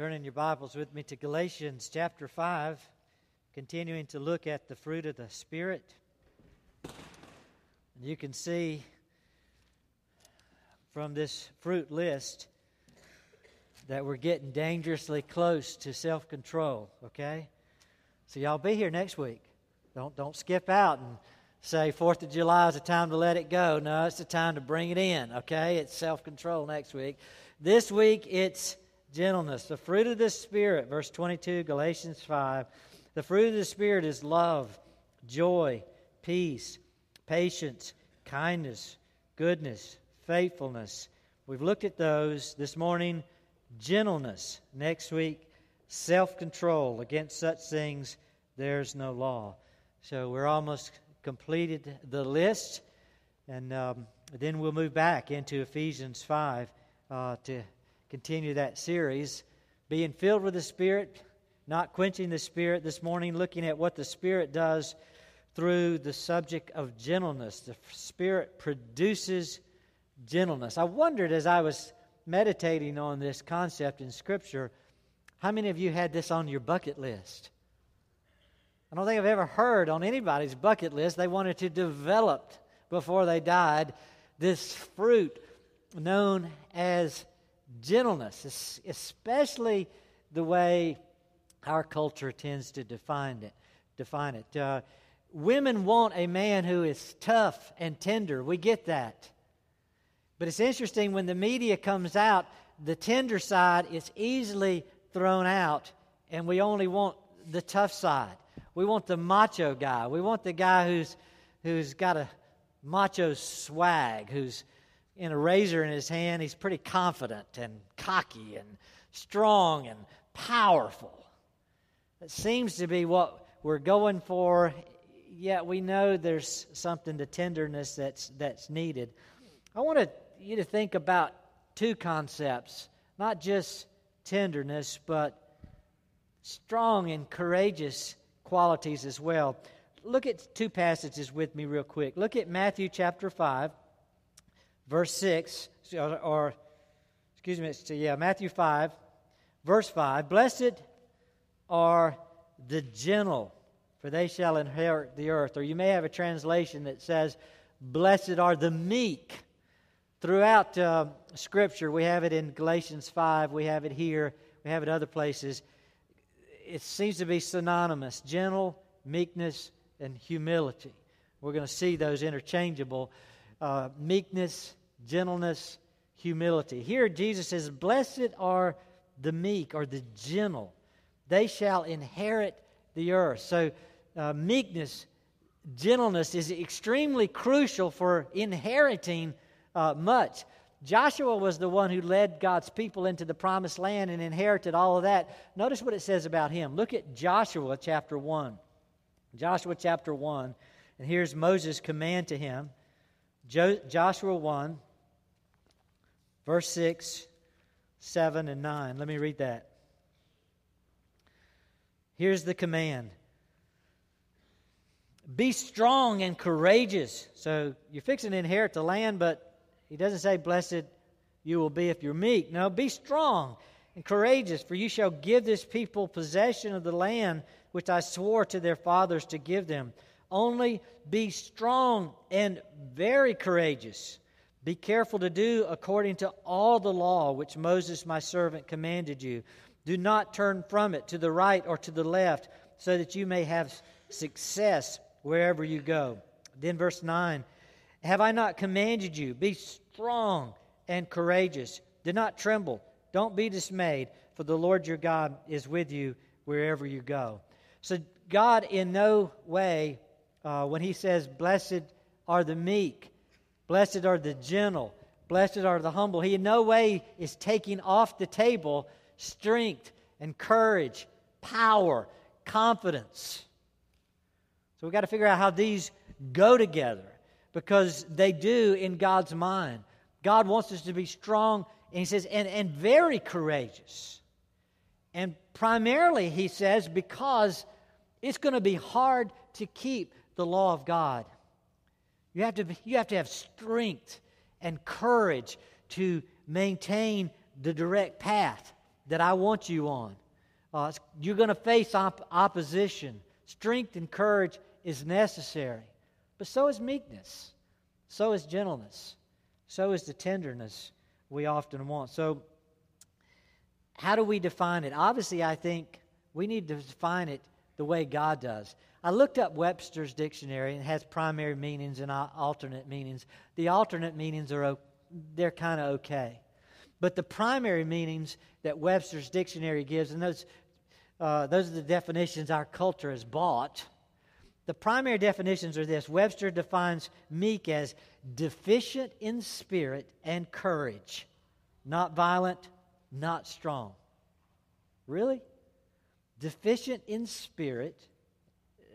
Turn in your Bibles with me to Galatians chapter 5, continuing to look at the fruit of the Spirit. And you can see from this fruit list that we're getting dangerously close to self control, okay? So, y'all be here next week. Don't, don't skip out and say Fourth of July is a time to let it go. No, it's a time to bring it in, okay? It's self control next week. This week, it's gentleness. The fruit of the Spirit, verse 22, Galatians 5. The fruit of the Spirit is love, joy, peace, patience, kindness, goodness, faithfulness. We've looked at those this morning. Gentleness. Next week, self control. Against such things, there's no law. So we're almost completed the list. And um, then we'll move back into Ephesians 5 uh, to continue that series. Being filled with the Spirit, not quenching the Spirit. This morning, looking at what the Spirit does through the subject of gentleness. The Spirit produces gentleness. I wondered as I was meditating on this concept in Scripture, how many of you had this on your bucket list? I don't think I've ever heard on anybody's bucket list they wanted to develop before they died this fruit known as gentleness, especially the way our culture tends to define it. Define it. Uh, women want a man who is tough and tender. We get that. But it's interesting when the media comes out, the tender side is easily thrown out, and we only want the tough side. We want the macho guy. We want the guy who's who's got a macho swag, who's in a razor in his hand. He's pretty confident and cocky and strong and powerful. It seems to be what we're going for, yet we know there's something to tenderness that's, that's needed. I want you to think about two concepts not just tenderness, but strong and courageous qualities as well. Look at two passages with me, real quick. Look at Matthew chapter 5 verse 6, or, or excuse me, it's, yeah, Matthew 5, verse 5. Blessed are the gentle, for they shall inherit the earth. Or you may have a translation that says, Blessed are the meek. Throughout uh, Scripture, we have it in Galatians 5, we have it here, we have it other places. It seems to be synonymous gentle, meekness, and humility. We're going to see those interchangeable. Uh, meekness, gentleness, humility. Here, Jesus says, Blessed are the meek or the gentle, they shall inherit the earth. So, uh, meekness, gentleness is extremely crucial for inheriting uh, much. Joshua was the one who led God's people into the promised land and inherited all of that. Notice what it says about him. Look at Joshua chapter 1. Joshua chapter 1. And here's Moses' command to him. Jo- Joshua 1, Verse 6, 7, and 9. Let me read that. Here's the command Be strong and courageous. So you're fixing to inherit the land, but he doesn't say, Blessed you will be if you're meek. No, be strong and courageous, for you shall give this people possession of the land which I swore to their fathers to give them. Only be strong and very courageous. Be careful to do according to all the law which Moses my servant commanded you. Do not turn from it to the right or to the left, so that you may have success wherever you go. Then, verse 9 Have I not commanded you? Be strong and courageous. Do not tremble. Don't be dismayed, for the Lord your God is with you wherever you go. So, God, in no way, uh, when He says, Blessed are the meek, Blessed are the gentle. Blessed are the humble. He in no way is taking off the table strength and courage, power, confidence. So we've got to figure out how these go together because they do in God's mind. God wants us to be strong, and He says, and, and very courageous. And primarily, He says, because it's going to be hard to keep the law of God. You have to, you have, to have strength and courage to maintain the direct path that I want you on. Uh, you're going to face op- opposition. Strength and courage is necessary. But so is meekness, so is gentleness, so is the tenderness we often want. So, how do we define it? Obviously, I think we need to define it the way God does. I looked up Webster's dictionary and it has primary meanings and alternate meanings. The alternate meanings are they're kind of okay. But the primary meanings that Webster's dictionary gives, and those, uh, those are the definitions our culture has bought. The primary definitions are this Webster defines meek as deficient in spirit and courage, not violent, not strong. Really? Deficient in spirit.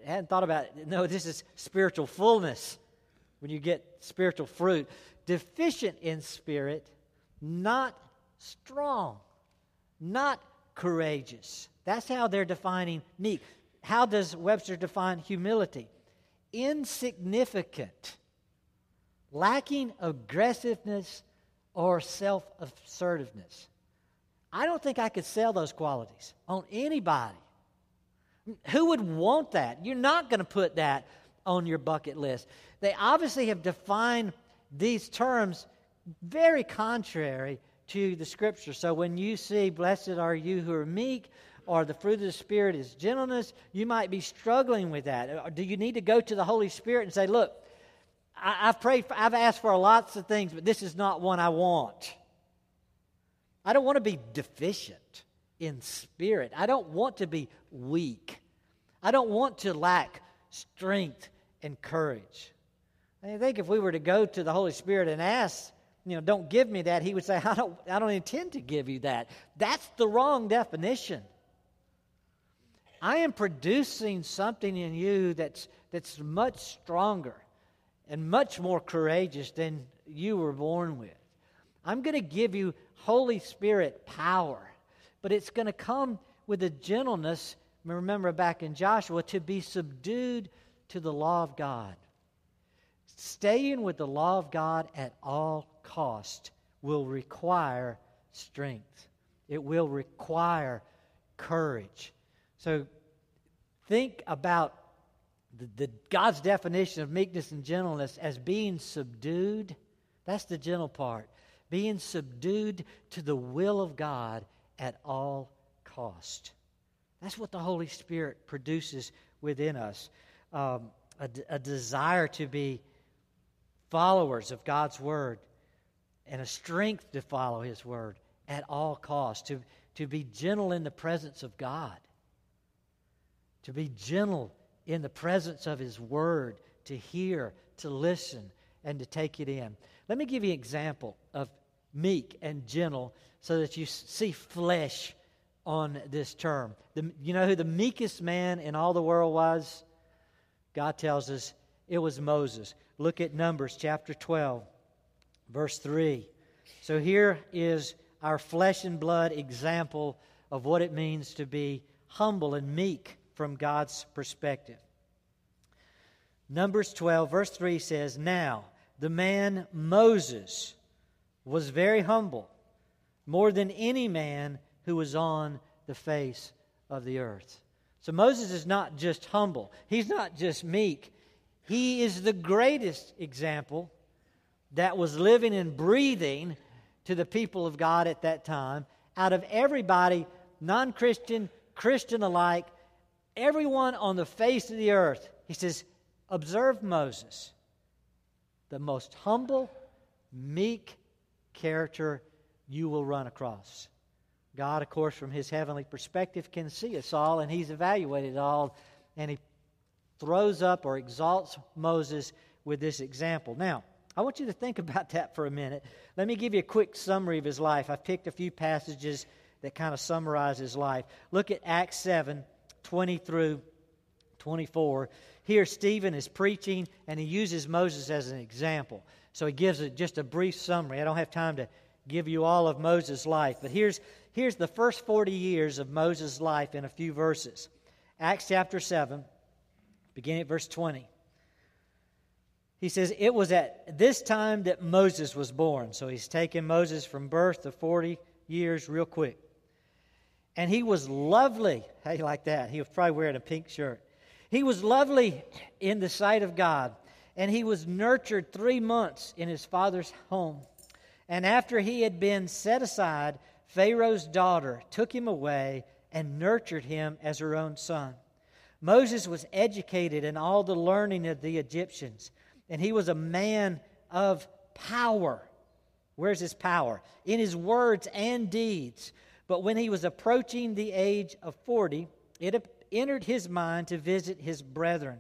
Hadn't thought about it. No, this is spiritual fullness when you get spiritual fruit. Deficient in spirit, not strong, not courageous. That's how they're defining meek. How does Webster define humility? Insignificant, lacking aggressiveness or self assertiveness. I don't think I could sell those qualities on anybody. Who would want that? You're not going to put that on your bucket list. They obviously have defined these terms very contrary to the scripture. So when you see, blessed are you who are meek, or the fruit of the Spirit is gentleness, you might be struggling with that. Do you need to go to the Holy Spirit and say, look, I, have prayed, for, I've asked for lots of things, but this is not one I want. I don't want to be deficient in spirit. I don't want to be weak. I don't want to lack strength and courage. I think if we were to go to the Holy Spirit and ask, you know, don't give me that, he would say, I don't, I don't intend to give you that. That's the wrong definition. I am producing something in you that's, that's much stronger and much more courageous than you were born with. I'm going to give you Holy Spirit power, but it's going to come with a gentleness. Remember back in Joshua, to be subdued to the law of God. Staying with the law of God at all cost will require strength. It will require courage. So think about the, the, God's definition of meekness and gentleness as being subdued. That's the gentle part. Being subdued to the will of God at all cost. That's what the Holy Spirit produces within us. Um, a, a desire to be followers of God's Word and a strength to follow His Word at all cost, to, to be gentle in the presence of God, to be gentle in the presence of His Word, to hear, to listen, and to take it in. Let me give you an example of meek and gentle so that you see flesh on this term. The, you know who the meekest man in all the world was? God tells us it was Moses. Look at Numbers chapter 12, verse 3. So here is our flesh and blood example of what it means to be humble and meek from God's perspective. Numbers 12, verse 3 says, Now the man Moses was very humble, more than any man who was on the face of the earth. So Moses is not just humble, he's not just meek. He is the greatest example that was living and breathing to the people of God at that time. Out of everybody, non Christian, Christian alike, everyone on the face of the earth, he says, Observe Moses, the most humble, meek character you will run across. God, of course, from his heavenly perspective, can see us all, and he's evaluated all, and he throws up or exalts Moses with this example. Now, I want you to think about that for a minute. Let me give you a quick summary of his life. I've picked a few passages that kind of summarize his life. Look at Acts 7 20 through 24. Here, Stephen is preaching, and he uses Moses as an example. So he gives it just a brief summary. I don't have time to give you all of Moses' life, but here's, here's the first 40 years of Moses' life in a few verses. Acts chapter 7, beginning at verse 20. He says, It was at this time that Moses was born. So he's taken Moses from birth to 40 years real quick. And he was lovely. How you like that? He was probably wearing a pink shirt. He was lovely in the sight of God, and he was nurtured three months in his father's home. And after he had been set aside, Pharaoh's daughter took him away and nurtured him as her own son. Moses was educated in all the learning of the Egyptians, and he was a man of power. Where's his power? In his words and deeds. But when he was approaching the age of 40, it entered his mind to visit his brethren,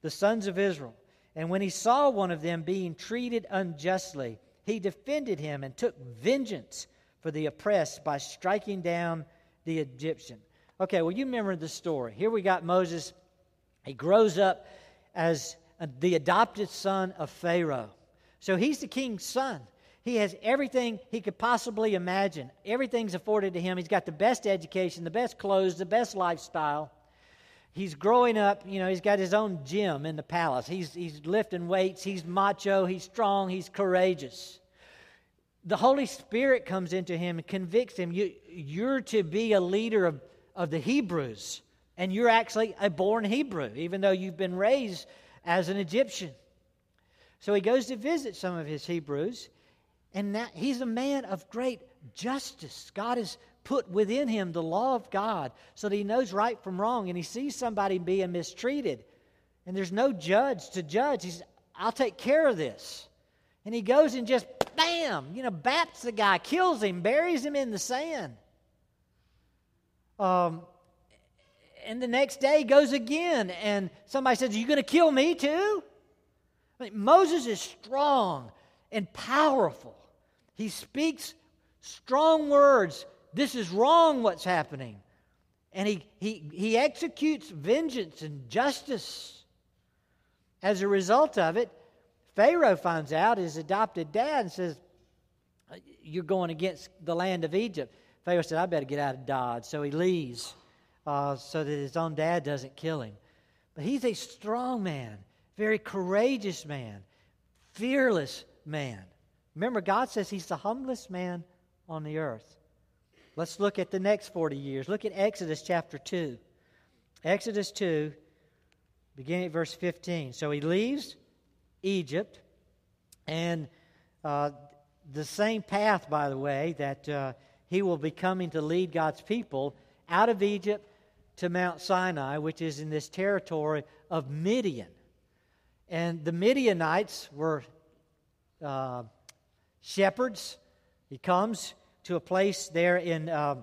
the sons of Israel. And when he saw one of them being treated unjustly, he defended him and took vengeance for the oppressed by striking down the Egyptian. Okay, well, you remember the story. Here we got Moses. He grows up as the adopted son of Pharaoh. So he's the king's son. He has everything he could possibly imagine. Everything's afforded to him. He's got the best education, the best clothes, the best lifestyle. He's growing up, you know, he's got his own gym in the palace. He's, he's lifting weights, he's macho, he's strong, he's courageous. The Holy Spirit comes into him and convicts him. You, you're to be a leader of, of the Hebrews, and you're actually a born Hebrew, even though you've been raised as an Egyptian. So he goes to visit some of his Hebrews, and now he's a man of great justice. God has put within him the law of God so that he knows right from wrong, and he sees somebody being mistreated, and there's no judge to judge. He says, I'll take care of this. And he goes and just, bam, you know, bats the guy, kills him, buries him in the sand. Um, and the next day goes again, and somebody says, Are you going to kill me too? I mean, Moses is strong and powerful. He speaks strong words. This is wrong what's happening. And he, he, he executes vengeance and justice. As a result of it, Pharaoh finds out his adopted dad and says, You're going against the land of Egypt. Pharaoh said, I better get out of Dodge. So he leaves uh, so that his own dad doesn't kill him. But he's a strong man, very courageous man, fearless man. Remember, God says he's the humblest man on the earth. Let's look at the next 40 years. Look at Exodus chapter 2. Exodus 2, beginning at verse 15. So he leaves Egypt, and uh, the same path, by the way, that uh, he will be coming to lead God's people out of Egypt to Mount Sinai, which is in this territory of Midian. And the Midianites were uh, shepherds. He comes to a place there in, uh,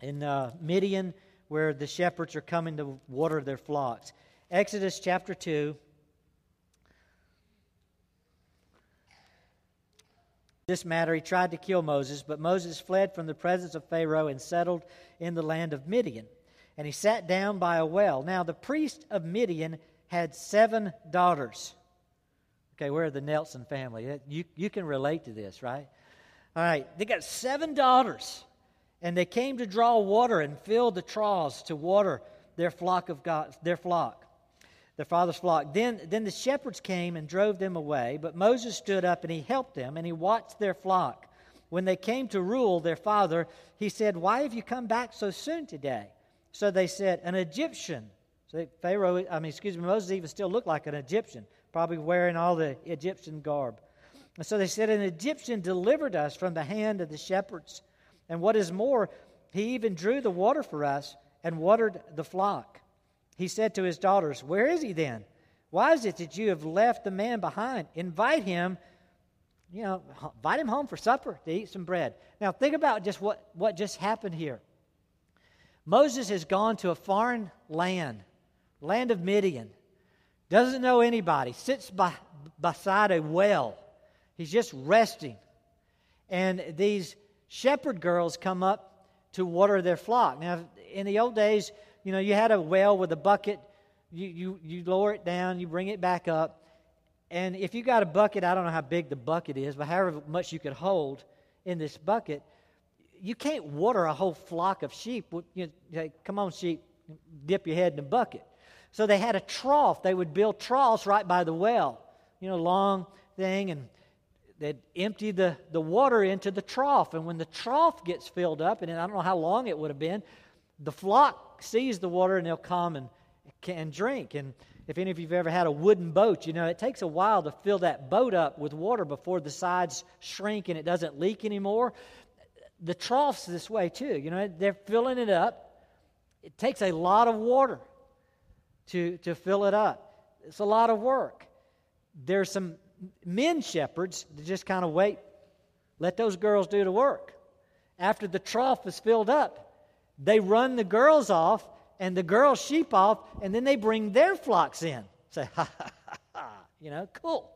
in uh, Midian where the shepherds are coming to water their flocks. Exodus chapter 2. This matter, he tried to kill Moses, but Moses fled from the presence of Pharaoh and settled in the land of Midian. And he sat down by a well. Now, the priest of Midian had seven daughters. Okay, where are the Nelson family. You, you can relate to this, right? All right, they got seven daughters, and they came to draw water and fill the troughs to water their flock of God, their flock, their father's flock. Then, then the shepherds came and drove them away, but Moses stood up and he helped them, and he watched their flock. When they came to Reuel their father, he said, Why have you come back so soon today? So they said, An Egyptian. So Pharaoh, I mean, excuse me, Moses even still looked like an Egyptian probably wearing all the Egyptian garb. And so they said, An Egyptian delivered us from the hand of the shepherds. And what is more, he even drew the water for us and watered the flock. He said to his daughters, Where is he then? Why is it that you have left the man behind? Invite him, you know, invite him home for supper to eat some bread. Now, think about just what, what just happened here. Moses has gone to a foreign land, land of Midian doesn't know anybody, sits by, beside a well. He's just resting. And these shepherd girls come up to water their flock. Now, in the old days, you know, you had a well with a bucket. You, you, you lower it down, you bring it back up. And if you got a bucket, I don't know how big the bucket is, but however much you could hold in this bucket, you can't water a whole flock of sheep. You know, come on, sheep, dip your head in the bucket. So they had a trough. They would build troughs right by the well, you know, long thing, and they'd empty the, the water into the trough. And when the trough gets filled up, and I don't know how long it would have been, the flock sees the water and they'll come and can drink. And if any of you have ever had a wooden boat, you know it takes a while to fill that boat up with water before the sides shrink and it doesn't leak anymore. The trough's this way too. You know, they're filling it up. It takes a lot of water to, to fill it up. It's a lot of work. There's some men shepherds that just kind of wait, let those girls do the work. After the trough is filled up, they run the girls off and the girls sheep off, and then they bring their flocks in. Say, ha ha ha ha, you know, cool.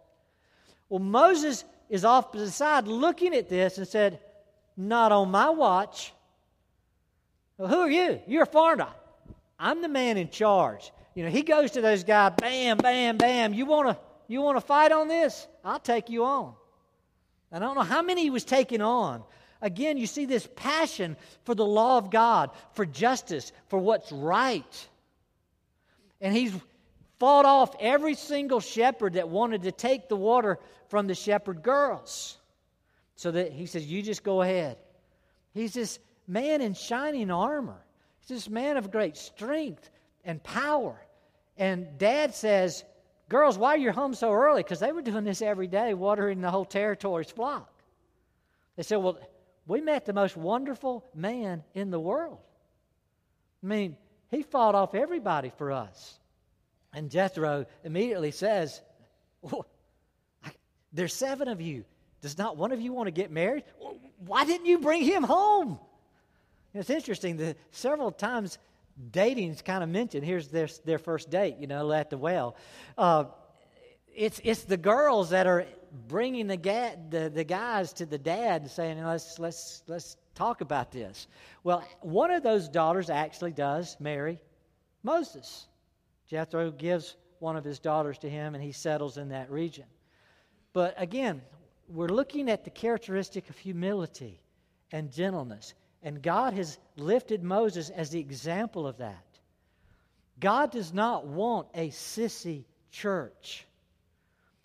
Well, Moses is off to the side looking at this and said, Not on my watch. Well, who are you? You're a foreigner. I'm the man in charge. You know, he goes to those guys, bam, bam, bam. You want to you want to fight on this? I'll take you on. I don't know how many he was taking on, Again, you see this passion for the law of God, for justice, for what's right. And he's fought off every single shepherd that wanted to take the water from the shepherd girls. So that he says, You just go ahead. He's this man in shining armor, he's this man of great strength and power. And dad says, Girls, why are you home so early? Because they were doing this every day, watering the whole territory's flock. They said, Well, we met the most wonderful man in the world. I mean, he fought off everybody for us. And Jethro immediately says, There's seven of you. Does not one of you want to get married? Why didn't you bring him home? It's interesting that several times dating is kind of mentioned. Here's their, their first date, you know, at the well. Uh, it's, it's the girls that are bringing the, ga- the, the guys to the dad and saying, let's, let's, let's talk about this. Well, one of those daughters actually does marry Moses. Jethro gives one of his daughters to him, and he settles in that region. But again, we're looking at the characteristic of humility and gentleness. And God has lifted Moses as the example of that. God does not want a sissy church.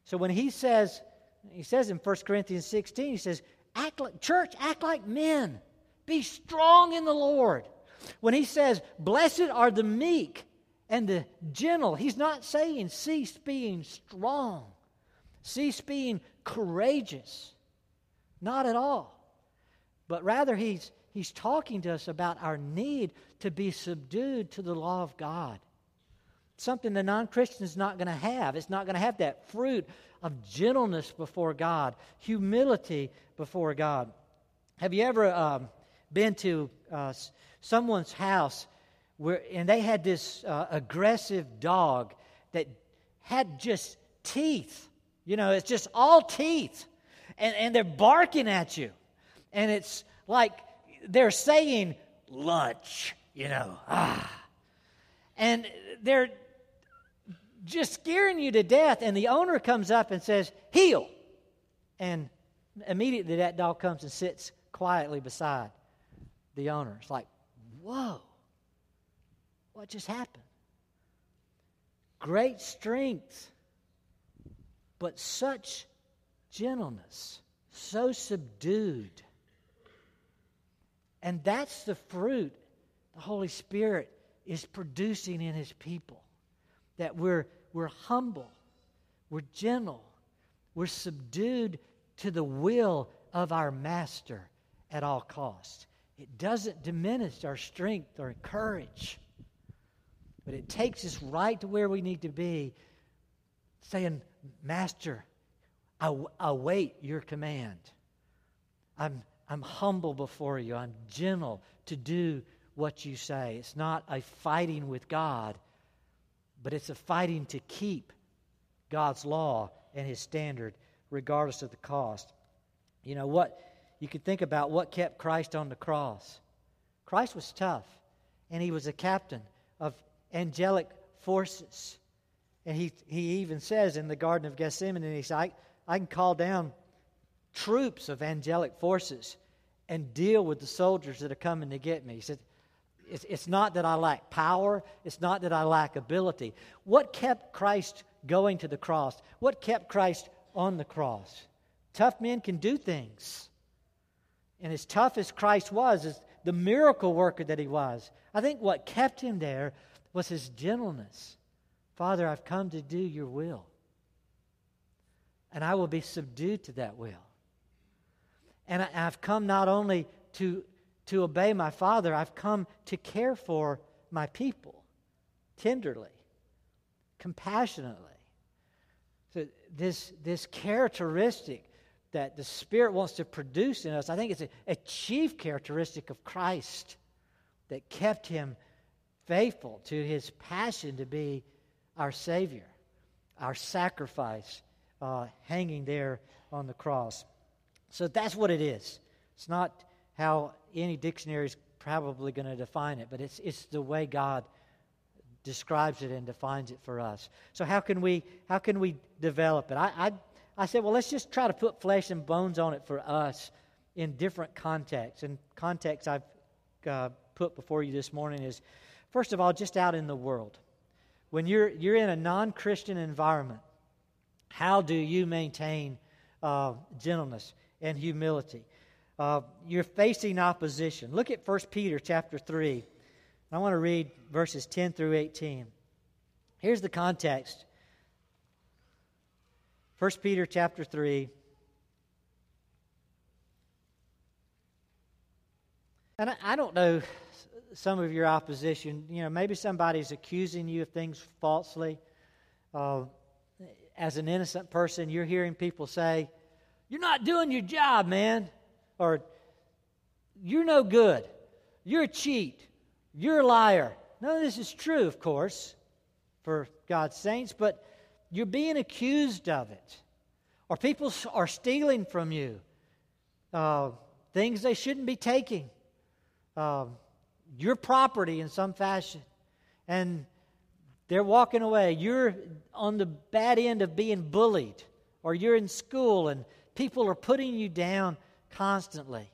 So when he says, he says in 1 Corinthians 16, he says, act like, church, act like men. Be strong in the Lord. When he says, blessed are the meek and the gentle, he's not saying cease being strong, cease being courageous. Not at all. But rather, he's, he's talking to us about our need to be subdued to the law of God. Something the non Christian is not going to have. It's not going to have that fruit of gentleness before God, humility before God. Have you ever um, been to uh, someone's house where, and they had this uh, aggressive dog that had just teeth? You know, it's just all teeth. And, and they're barking at you. And it's like they're saying lunch, you know, ah. And they're just scaring you to death. And the owner comes up and says, Heel. And immediately that dog comes and sits quietly beside the owner. It's like, whoa, what just happened? Great strength, but such gentleness, so subdued. And that's the fruit the Holy Spirit is producing in His people that we're, we're humble, we're gentle, we're subdued to the will of our Master at all costs. It doesn't diminish our strength or courage, but it takes us right to where we need to be, saying, Master, I await your command. I'm, I'm humble before you. I'm gentle to do what you say. It's not a fighting with God, but it's a fighting to keep God's law and his standard regardless of the cost. You know what? You could think about what kept Christ on the cross. Christ was tough, and he was a captain of angelic forces. And he, he even says in the Garden of Gethsemane, he said, I, I can call down troops of angelic forces and deal with the soldiers that are coming to get me. He said, it's, it's not that I lack power, it's not that I lack ability. What kept Christ going to the cross? What kept Christ on the cross? Tough men can do things. And as tough as Christ was, as the miracle worker that he was, I think what kept him there was his gentleness. Father, I've come to do your will. And I will be subdued to that will. And I, have come not only to, to obey my Father, I've come to care for my people tenderly, compassionately. So this, this characteristic that the Spirit wants to produce in us, I think it's a, a chief characteristic of Christ that kept him faithful to his passion to be our Savior, our sacrifice uh, hanging there on the cross. So that's what it is. It's not how any dictionary is probably going to define it, but it's, it's the way God describes it and defines it for us. So how can we how can we develop it? I, I I said, well, let's just try to put flesh and bones on it for us in different contexts. And context I've uh, put before you this morning is, first of all, just out in the world. When you're, you're in a non Christian environment, how do you maintain uh, gentleness and humility? Uh, you're facing opposition. Look at 1 Peter chapter 3. I want to read verses 10 through 18. Here's the context 1 Peter chapter 3. And I, don't know some of your opposition. You know, maybe somebody's accusing you of things falsely. Uh, as an innocent person, you're hearing people say, You're not doing your job, man. Or, You're no good. You're a cheat. You're a liar. None of this is true, of course, for God's saints, but you're being accused of it. Or people are stealing from you uh, things they shouldn't be taking, uh, your property in some fashion. And they're walking away. You're on the bad end of being bullied, or you're in school and people are putting you down constantly.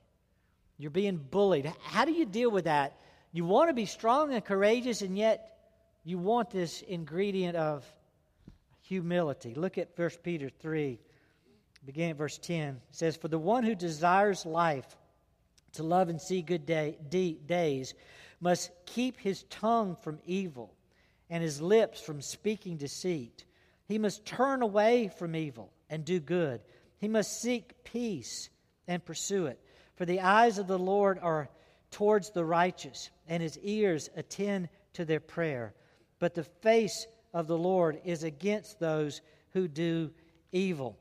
You're being bullied. How do you deal with that? You want to be strong and courageous, and yet you want this ingredient of humility. Look at 1 Peter 3, beginning at verse 10. It says, For the one who desires life to love and see good day, days must keep his tongue from evil and his lips from speaking deceit. He must turn away from evil and do good. He must seek peace and pursue it. For the eyes of the Lord are towards the righteous, and his ears attend to their prayer. But the face of the Lord is against those who do evil.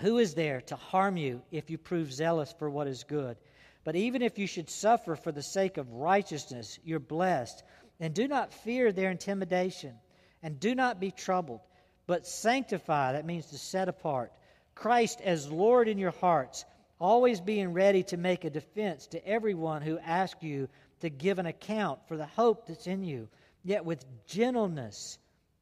Who is there to harm you if you prove zealous for what is good? But even if you should suffer for the sake of righteousness, you're blessed. And do not fear their intimidation, and do not be troubled, but sanctify, that means to set apart, Christ as Lord in your hearts, always being ready to make a defense to everyone who asks you to give an account for the hope that's in you, yet with gentleness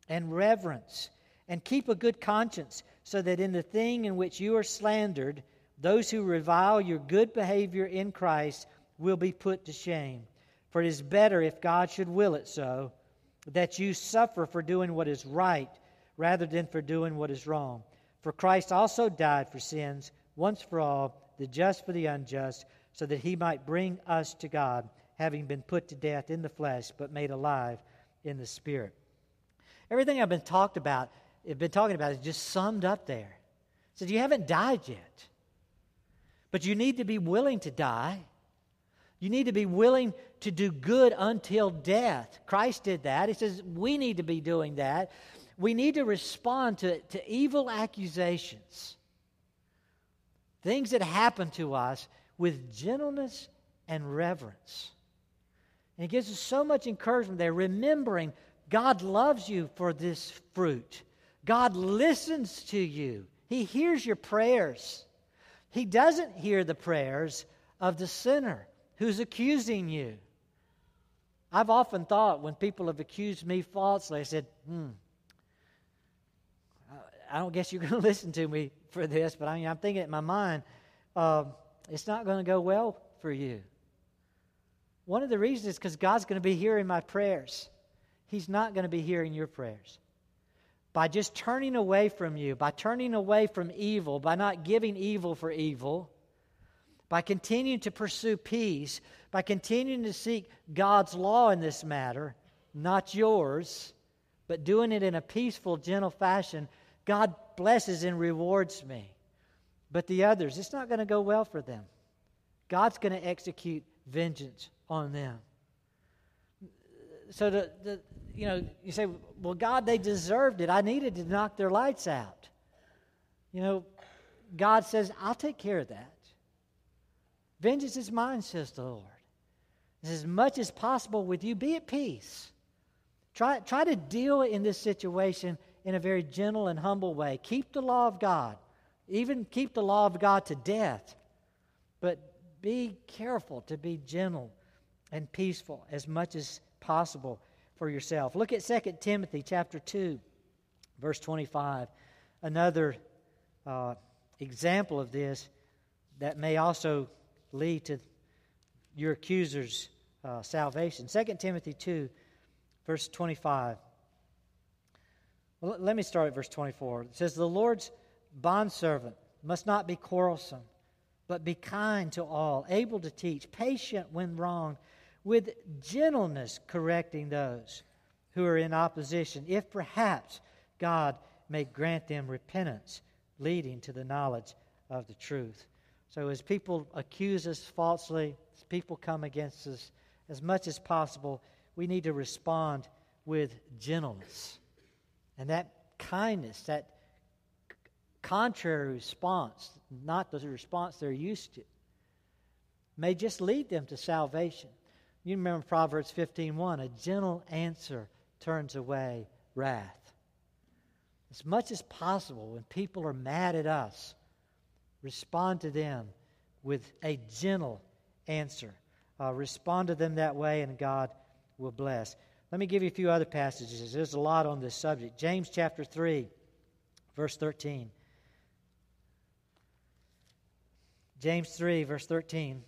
and reverence, and keep a good conscience, so that in the thing in which you are slandered, those who revile your good behavior in Christ will be put to shame. For it is better, if God should will it so, that you suffer for doing what is right rather than for doing what is wrong. For Christ also died for sins once for all, the just for the unjust, so that he might bring us to God, having been put to death in the flesh, but made alive in the spirit. Everything I've been talked about, I've been talking about is just summed up there. said you haven't died yet. But you need to be willing to die. You need to be willing to do good until death. Christ did that. He says we need to be doing that. We need to respond to, to evil accusations, things that happen to us with gentleness and reverence. And it gives us so much encouragement there, remembering God loves you for this fruit. God listens to you. He hears your prayers. He doesn't hear the prayers of the sinner who's accusing you. I've often thought when people have accused me falsely, I said, hmm, I don't guess you're going to listen to me for this, but I mean, I'm thinking in my mind, uh, it's not going to go well for you. One of the reasons is because God's going to be hearing my prayers. He's not going to be hearing your prayers. by just turning away from you, by turning away from evil, by not giving evil for evil, by continuing to pursue peace, by continuing to seek God's law in this matter, not yours, but doing it in a peaceful, gentle fashion, God blesses and rewards me. But the others, it's not going to go well for them. God's going to execute vengeance on them. So the, the you know, you say, well, God, they deserved it. I needed to knock their lights out. You know, God says, I'll take care of that. Vengeance is mine, says the Lord. As much as possible with you, be at peace. Try, try to deal in this situation in a very gentle and humble way. Keep the law of God, even keep the law of God to death. But be careful to be gentle and peaceful as much as possible for yourself. Look at 2 Timothy chapter 2, verse 25. Another uh, example of this that may also lead to your accuser's uh, salvation. 2 Timothy 2, verse 25. Well, let me start at verse 24. It says, The Lord's bondservant must not be quarrelsome, but be kind to all, able to teach, patient when wrong, with gentleness correcting those who are in opposition, if perhaps God may grant them repentance, leading to the knowledge of the truth. So, as people accuse us falsely, as people come against us, as much as possible, we need to respond with gentleness. And that kindness, that contrary response, not the response they're used to, may just lead them to salvation. You remember Proverbs 15:1, a gentle answer turns away wrath. As much as possible, when people are mad at us, respond to them with a gentle answer. Uh, respond to them that way, and God will bless. Let me give you a few other passages. There's a lot on this subject. James chapter 3, verse 13. James 3, verse 13.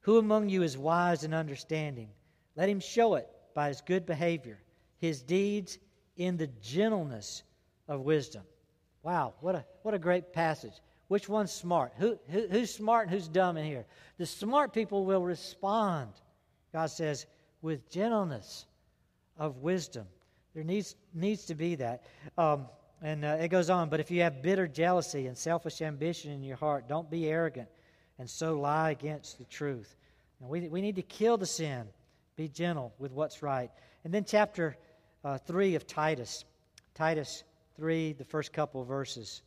Who among you is wise and understanding? Let him show it by his good behavior, his deeds in the gentleness of wisdom. Wow, what a, what a great passage. Which one's smart? Who, who, who's smart and who's dumb in here? The smart people will respond, God says, with gentleness of wisdom. There needs, needs to be that. Um, and uh, it goes on, but if you have bitter jealousy and selfish ambition in your heart, don't be arrogant and so lie against the truth. Now, we, we need to kill the sin, be gentle with what's right. And then, chapter uh, 3 of Titus, Titus 3, the first couple of verses.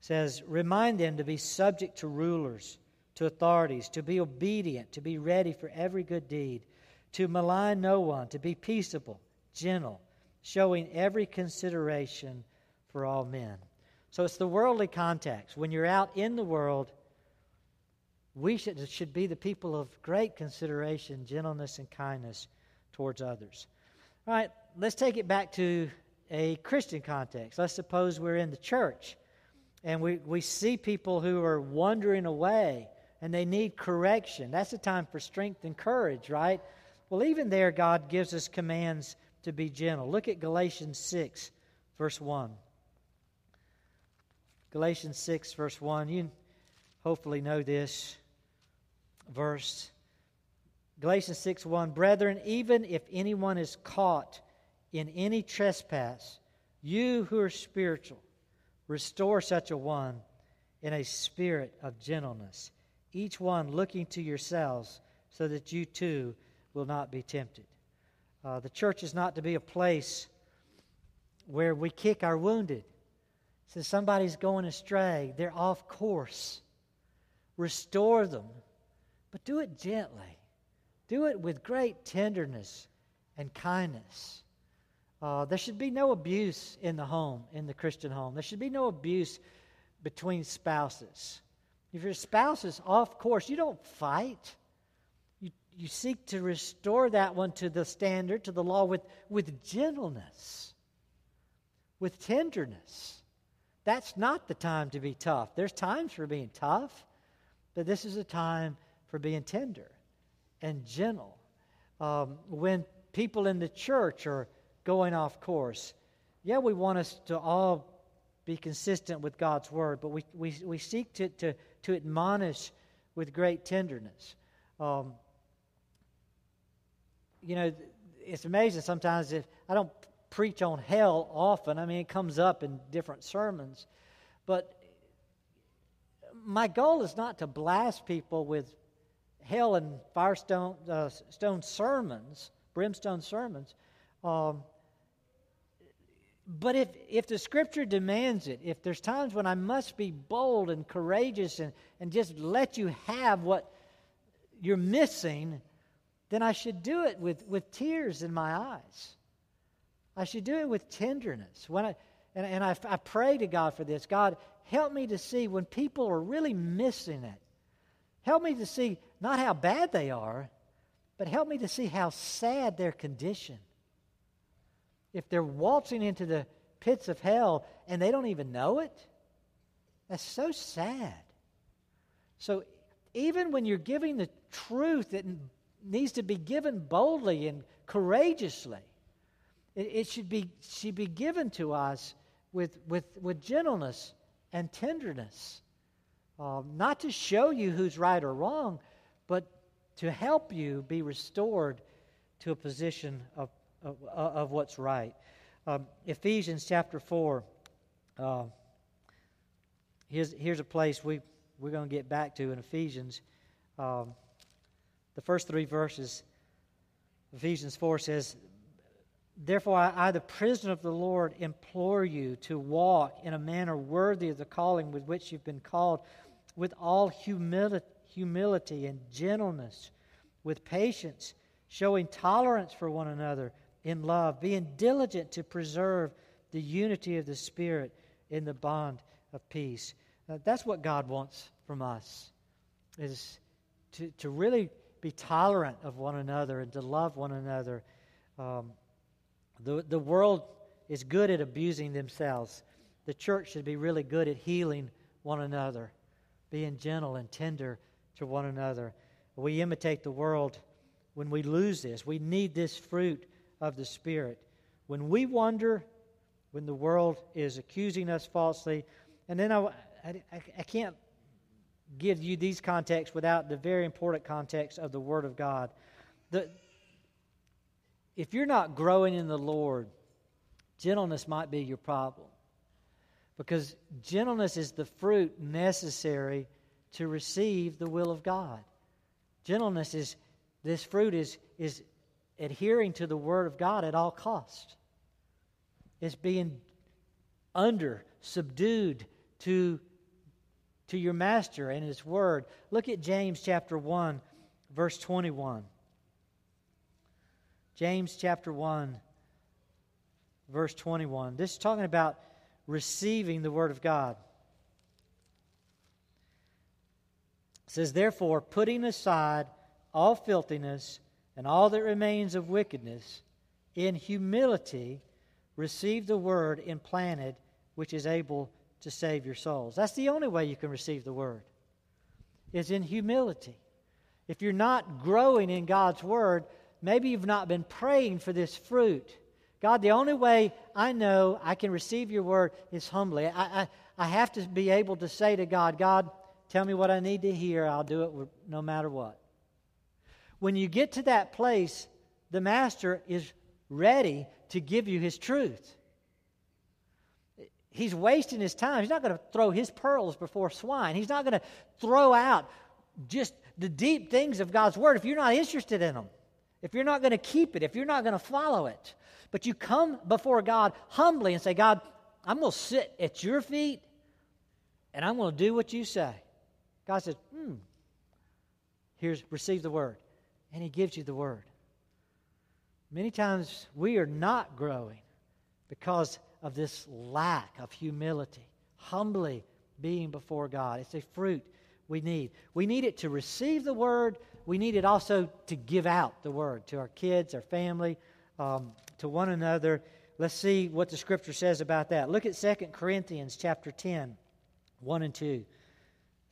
says, Remind them to be subject to rulers, to authorities, to be obedient, to be ready for every good deed, to malign no one, to be peaceable, gentle, showing every consideration for all men. So it's the worldly context. When you're out in the world, we should, should be the people of great consideration, gentleness, and kindness towards others. All right, let's take it back to a Christian context. Let's suppose we're in the church and we, we see people who are wandering away and they need correction. That's a time for strength and courage, right? Well, even there, God gives us commands to be gentle. Look at Galatians 6, verse 1. Galatians 6, verse 1. You hopefully know this verse. Galatians 6, 1. Brethren, even if anyone is caught in any trespass, you who are spiritual, Restore such a one in a spirit of gentleness, each one looking to yourselves so that you too will not be tempted. Uh, the church is not to be a place where we kick our wounded. So somebody's going astray, they're off course. Restore them, but do it gently. Do it with great tenderness and kindness. Uh, there should be no abuse in the home, in the Christian home. There should be no abuse between spouses. If your spouse is off course, you don't fight. You, you seek to restore that one to the standard, to the law, with, with gentleness, with tenderness. That's not the time to be tough. There's times for being tough, but this is a time for being tender and gentle. Um, when people in the church are going off course, yeah, we want us to all be consistent with God's word, but we, we, we seek to, to, to admonish with great tenderness. Um, you know, it's amazing sometimes if I don't preach on hell often. I mean, it comes up in different sermons. But my goal is not to blast people with hell and firestone uh, stone sermons, brimstone sermons. Um, but if, if the scripture demands it, if there's times when I must be bold and courageous and, and just let you have what you're missing, then I should do it with, with tears in my eyes. I should do it with tenderness. When I, and and I, I pray to God for this. God, help me to see when people are really missing it. Help me to see not how bad they are, but help me to see how sad their condition. If they're waltzing into the pits of hell and they don't even know it, that's so sad. So even when you're giving the truth that needs to be given boldly and courageously, it, it should, be, should be given to us with, with, with gentleness and tenderness. Um, not to show you who's right or wrong, but to help you be restored to a position of, of, of what's right. Um, Ephesians chapter 4. Uh, here's, here's a place we, we're going to get back to in Ephesians. Um, the first three verses, Ephesians 4 says, Therefore, I, I, the prisoner of the Lord, implore you to walk in a manner worthy of the calling with which you've been called, with all humility, humility and gentleness, with patience, showing tolerance for one another in love, being diligent to preserve the unity of the Spirit in the bond of peace. Uh, that's what God wants from us, is to, to really be tolerant of one another and to love one another. Um, the, the world is good at abusing themselves. The church should be really good at healing one another, being gentle and tender to one another. We imitate the world when we lose this. We need this fruit of the Spirit. When we wonder, when the world is accusing us falsely, and then I, I, I can't give you these contexts without the very important context of the Word of God. The, if you're not growing in the Lord, gentleness might be your problem. Because gentleness is the fruit necessary to receive the will of God. Gentleness is, this fruit is, is adhering to the Word of God at all cost. It's being under, subdued to, to your Master and His Word. Look at James chapter 1, verse 21. James chapter 1, verse 21. This is talking about receiving the Word of God. It says, Therefore, putting aside all filthiness and all that remains of wickedness, in humility receive the Word implanted, which is able to save your souls. That's the only way you can receive the Word, is in humility. If you're not growing in God's Word, maybe you've not been praying for this fruit. God, the only way I know I can receive your word is humbly. I, I, I have to be able to say to God, God, tell me what I need to hear. I'll do it no matter what. When you get to that place, the Master is ready to give you his truth. He's wasting his time. He's not going to throw his pearls before swine. He's not going to throw out just the deep things of God's word if you're not interested in them if you're not going to keep it, if you're not going to follow it, but you come before God humbly and say, God, I'm going to sit at your feet and I'm going to do what you say. God says, hmm, here's, receive the word. And he gives you the word. Many times we are not growing because of this lack of humility, humbly being before God. It's a fruit we need. We need it to receive the word. We need it also to give out the word to our kids, our family, um, to one another. Let's see what the scripture says about that. Look at 2 Corinthians chapter 10, 1 and 2.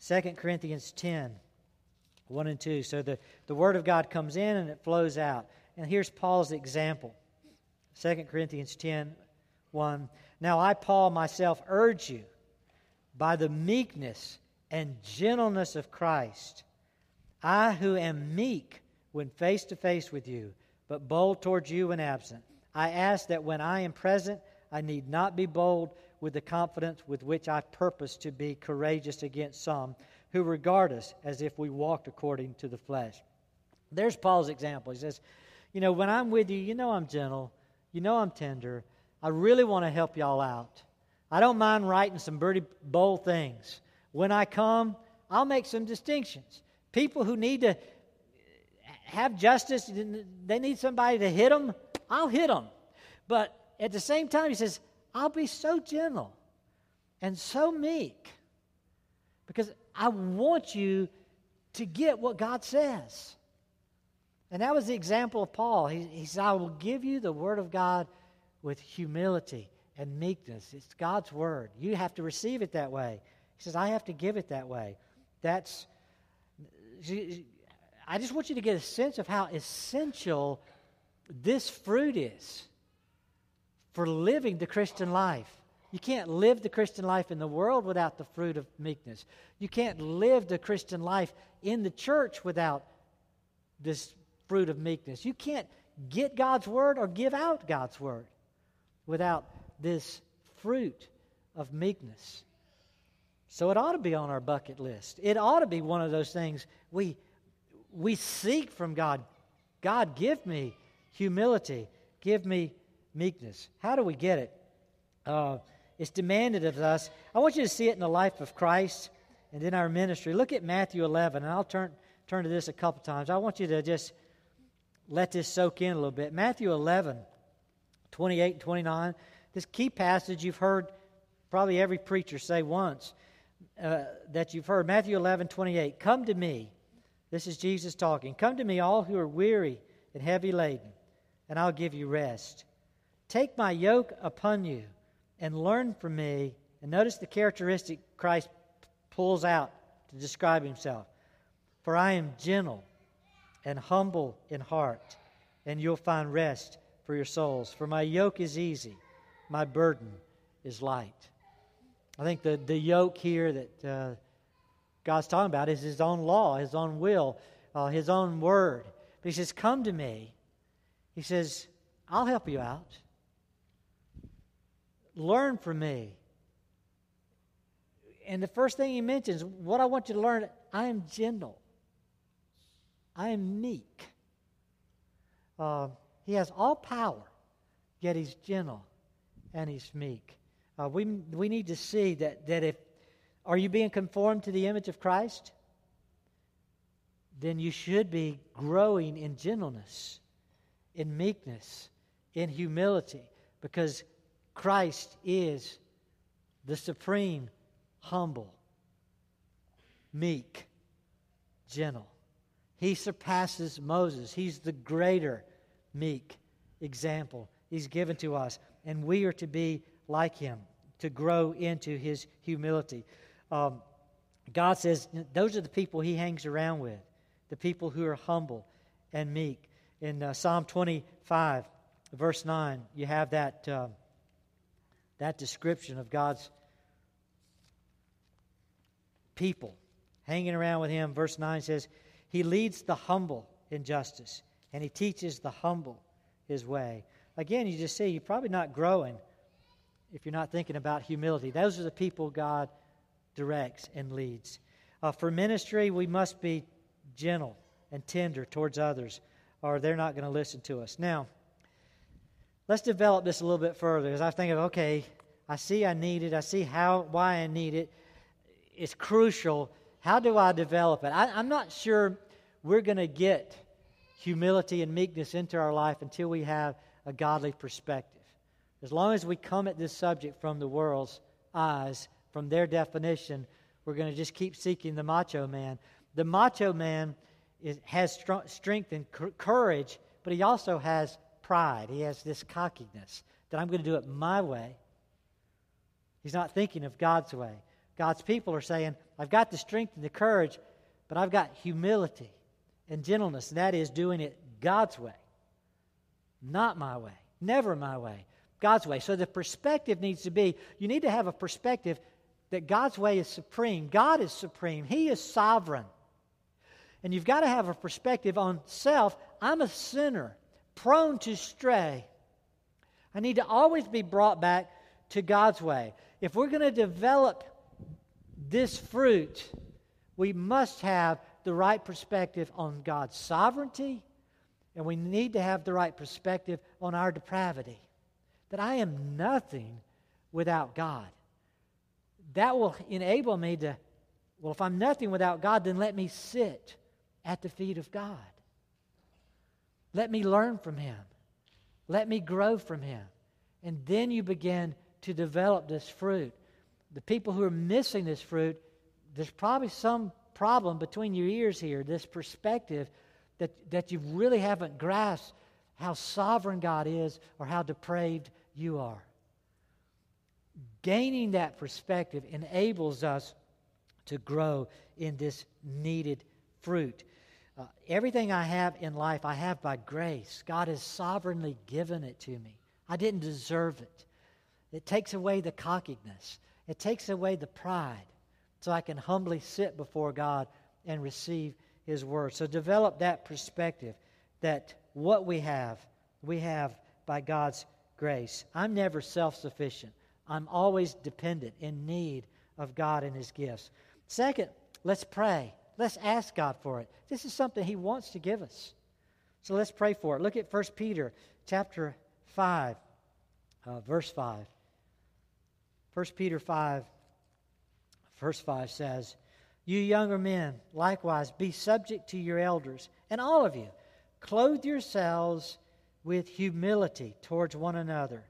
2 Corinthians 10, 1 and 2. So the, the word of God comes in and it flows out. And here's Paul's example 2 Corinthians 10 1. Now I, Paul, myself urge you by the meekness and gentleness of Christ, I who am meek when face to face with you, but bold towards you when absent. I ask that when I am present, I need not be bold with the confidence with which I purpose to be courageous against some who regard us as if we walked according to the flesh. There's Paul's example. He says, You know, when I'm with you, you know I'm gentle, you know I'm tender. I really want to help y'all out. I don't mind writing some pretty bold things. When I come, I'll make some distinctions. People who need to have justice, they need somebody to hit them, I'll hit them. But at the same time, he says, I'll be so gentle and so meek because I want you to get what God says. And that was the example of Paul. He, he said, I will give you the word of God with humility and meekness. It's God's word. You have to receive it that way. He says, I have to give it that way. That's, I just want you to get a sense of how essential this fruit is for living the Christian life. You can't live the Christian life in the world without the fruit of meekness. You can't live the Christian life in the church without this fruit of meekness. You can't get God's word or give out God's word without this fruit of meekness. So it ought to be on our bucket list. It ought to be one of those things we, we seek from God. God, give me humility, give me meekness. How do we get it? Uh, it's demanded of us. I want you to see it in the life of Christ and in our ministry. Look at Matthew 11, and I'll turn, turn to this a couple times. I want you to just let this soak in a little bit. Matthew 11, 28 and 29. This key passage you've heard probably every preacher say once uh, that you've heard. Matthew 11, 28. Come to me. This is Jesus talking. Come to me, all who are weary and heavy laden, and I'll give you rest. Take my yoke upon you and learn from me. And notice the characteristic Christ pulls out to describe himself. For I am gentle and humble in heart, and you'll find rest for your souls. For my yoke is easy, my burden is light. I think the, the yoke here that uh, God's talking about is His own law, His own will, uh, His own word. But He says, Come to me. He says, I'll help you out. Learn from me. And the first thing he mentions, what I want you to learn, I am gentle. I am meek. Uh, he has all power, yet he's gentle and he's meek. Uh, we, we need to see that, that if, are you being conformed to the image of Christ? Then you should be growing in gentleness, in meekness, in humility, because Christ is the supreme, humble, meek, gentle. He surpasses Moses. He's the greater, meek example he's given to us. And we are to be like him, to grow into his humility. Um, God says those are the people he hangs around with, the people who are humble and meek. In uh, Psalm 25, verse 9, you have that. Um, that description of God's people hanging around with him. Verse 9 says, He leads the humble in justice, and He teaches the humble His way. Again, you just see, you're probably not growing if you're not thinking about humility. Those are the people God directs and leads. Uh, for ministry, we must be gentle and tender towards others, or they're not going to listen to us. Now, let's develop this a little bit further as I think of, okay, I see I need it. I see how why I need it. It's crucial. How do I develop it? I, I'm not sure we're going to get humility and meekness into our life until we have a godly perspective. As long as we come at this subject from the world's eyes, from their definition, we're going to just keep seeking the macho man. The macho man is, has strength and courage, but he also has pride. He has this cockiness that I'm going to do it my way. He's not thinking of God's way. God's people are saying, I've got the strength and the courage, but I've got humility and gentleness, and that is doing it God's way. Not my way. Never my way. God's way. So the perspective needs to be you need to have a perspective that God's way is supreme. God is supreme, He is sovereign. And you've got to have a perspective on self. I'm a sinner, prone to stray. I need to always be brought back to God's way. If we're going to develop this fruit, we must have the right perspective on God's sovereignty, and we need to have the right perspective on our depravity. That I am nothing without God. That will enable me to, well, if I'm nothing without God, then let me sit at the feet of God. Let me learn from Him. Let me grow from Him. And then you begin to develop this fruit. The people who are missing this fruit, there's probably some problem between your ears here, this perspective that, that you really haven't grasped how sovereign God is or how depraved you are. Gaining that perspective enables us to grow in this needed fruit. Uh, everything I have in life, I have by grace. God has sovereignly given it to me. I didn't deserve it. It takes away the cockiness, it takes away the pride, so I can humbly sit before God and receive His word. So develop that perspective that what we have, we have by God's grace. I'm never self sufficient, I'm always dependent, in need of God and His gifts. Second, let's pray. Let's ask God for it. This is something He wants to give us. So let's pray for it. Look at 1 Peter chapter 5, uh, verse 5. 1 Peter 5, verse 5 says, You younger men, likewise, be subject to your elders, and all of you, clothe yourselves with humility towards one another,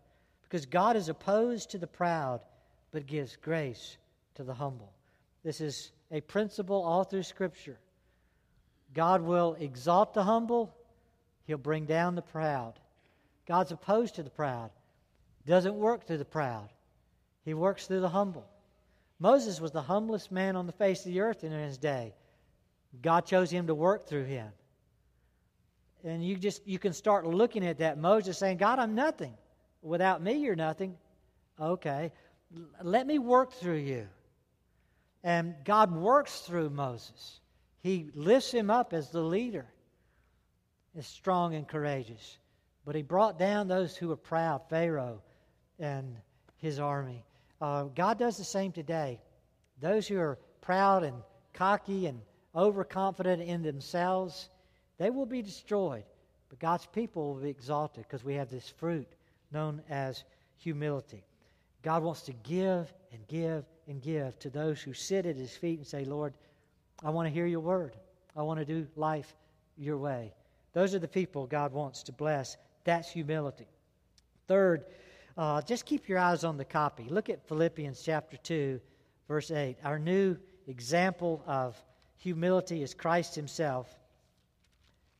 because God is opposed to the proud, but gives grace to the humble. This is a principle all through Scripture. God will exalt the humble, He'll bring down the proud. God's opposed to the proud, doesn't work through the proud, He works through the humble. Moses was the humblest man on the face of the earth in his day. God chose him to work through him. And you just you can start looking at that Moses saying, "God, I'm nothing. Without me, you're nothing." Okay. Let me work through you. And God works through Moses. He lifts him up as the leader, is strong and courageous. But he brought down those who were proud, Pharaoh and his army. Uh, God does the same today. Those who are proud and cocky and overconfident in themselves, they will be destroyed. But God's people will be exalted because we have this fruit known as humility. God wants to give and give and give to those who sit at his feet and say, Lord, I want to hear your word. I want to do life your way. Those are the people God wants to bless. That's humility. Third, uh, just keep your eyes on the copy. Look at Philippians chapter 2, verse 8. Our new example of humility is Christ Himself.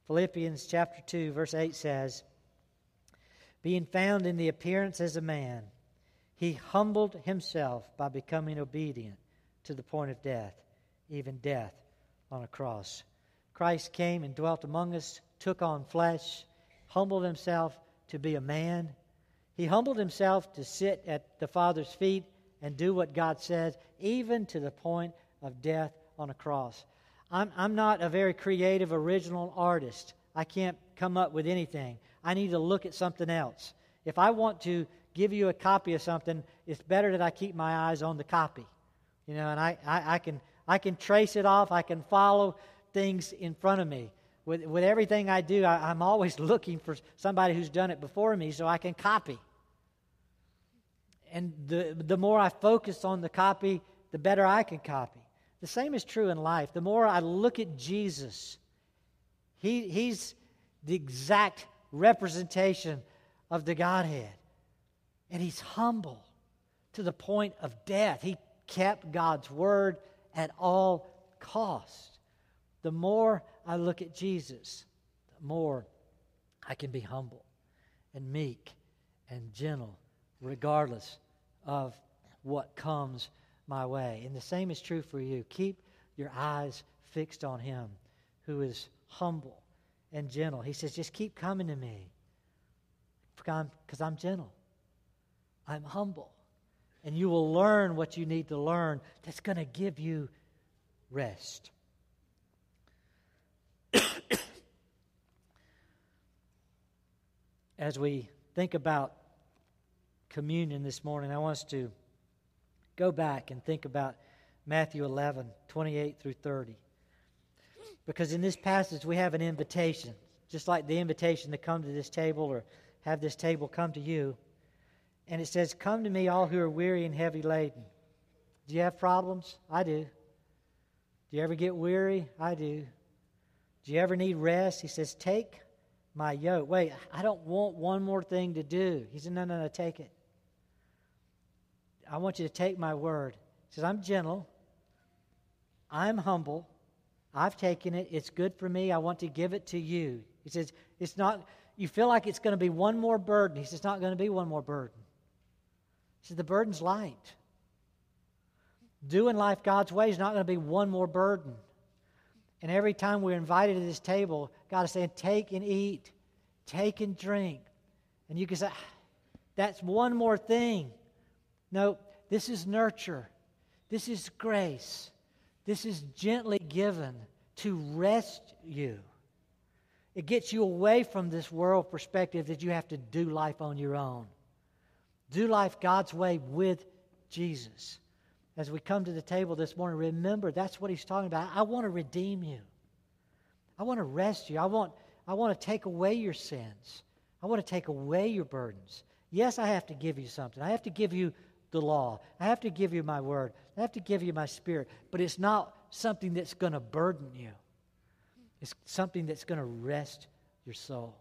Philippians chapter 2, verse 8 says, Being found in the appearance as a man, he humbled himself by becoming obedient to the point of death, even death on a cross. Christ came and dwelt among us, took on flesh, humbled himself to be a man. He humbled himself to sit at the Father's feet and do what God says, even to the point of death on a cross. I'm, I'm not a very creative, original artist. I can't come up with anything. I need to look at something else. If I want to give you a copy of something, it's better that I keep my eyes on the copy. You know, and I, I, I, can, I can trace it off, I can follow things in front of me. With, with everything I do, I, I'm always looking for somebody who's done it before me so I can copy. And the, the more I focus on the copy, the better I can copy. The same is true in life. The more I look at Jesus, he, He's the exact representation of the Godhead. And he's humble to the point of death. He kept God's word at all cost. The more I look at Jesus, the more I can be humble and meek and gentle, regardless of what comes my way. And the same is true for you. Keep your eyes fixed on Him who is humble and gentle. He says, just keep coming to me. because I'm gentle. I'm humble. And you will learn what you need to learn that's going to give you rest. As we think about communion this morning, I want us to go back and think about Matthew 11, 28 through 30. Because in this passage, we have an invitation, just like the invitation to come to this table or have this table come to you. And it says, Come to me, all who are weary and heavy laden. Do you have problems? I do. Do you ever get weary? I do. Do you ever need rest? He says, Take my yoke. Wait, I don't want one more thing to do. He said, No, no, no, take it. I want you to take my word. He says, I'm gentle. I'm humble. I've taken it. It's good for me. I want to give it to you. He says, It's not, you feel like it's going to be one more burden. He says, It's not going to be one more burden. He says, The burden's light. Doing life God's way is not going to be one more burden. And every time we're invited to this table, God is saying, Take and eat, take and drink. And you can say, ah, That's one more thing. No, this is nurture. This is grace. This is gently given to rest you. It gets you away from this world perspective that you have to do life on your own. Do life God's way with Jesus. As we come to the table this morning, remember that's what he's talking about. I want to redeem you. I want to rest you. I want, I want to take away your sins. I want to take away your burdens. Yes, I have to give you something. I have to give you the law. I have to give you my word. I have to give you my spirit. But it's not something that's going to burden you, it's something that's going to rest your soul.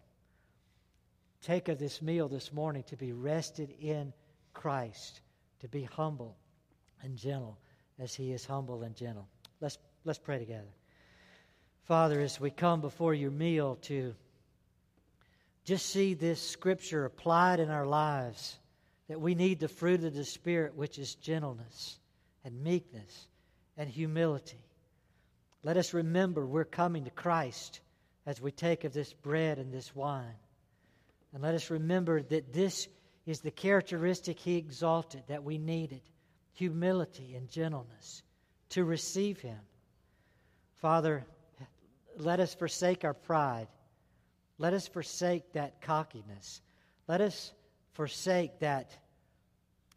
Take of this meal this morning to be rested in Christ, to be humble and gentle as he is humble and gentle. Let's, let's pray together. Father, as we come before your meal to just see this scripture applied in our lives that we need the fruit of the Spirit, which is gentleness and meekness and humility. Let us remember we're coming to Christ as we take of this bread and this wine. And let us remember that this is the characteristic He exalted that we needed humility and gentleness to receive Him. Father, let us forsake our pride. Let us forsake that cockiness. Let us forsake that,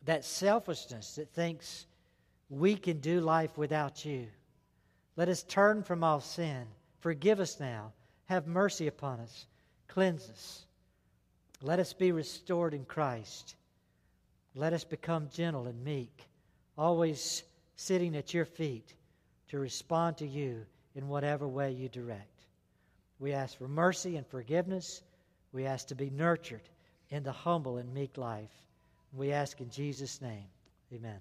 that selfishness that thinks we can do life without you. Let us turn from all sin. Forgive us now. Have mercy upon us. Cleanse us. Let us be restored in Christ. Let us become gentle and meek, always sitting at your feet to respond to you in whatever way you direct. We ask for mercy and forgiveness. We ask to be nurtured in the humble and meek life. We ask in Jesus' name. Amen.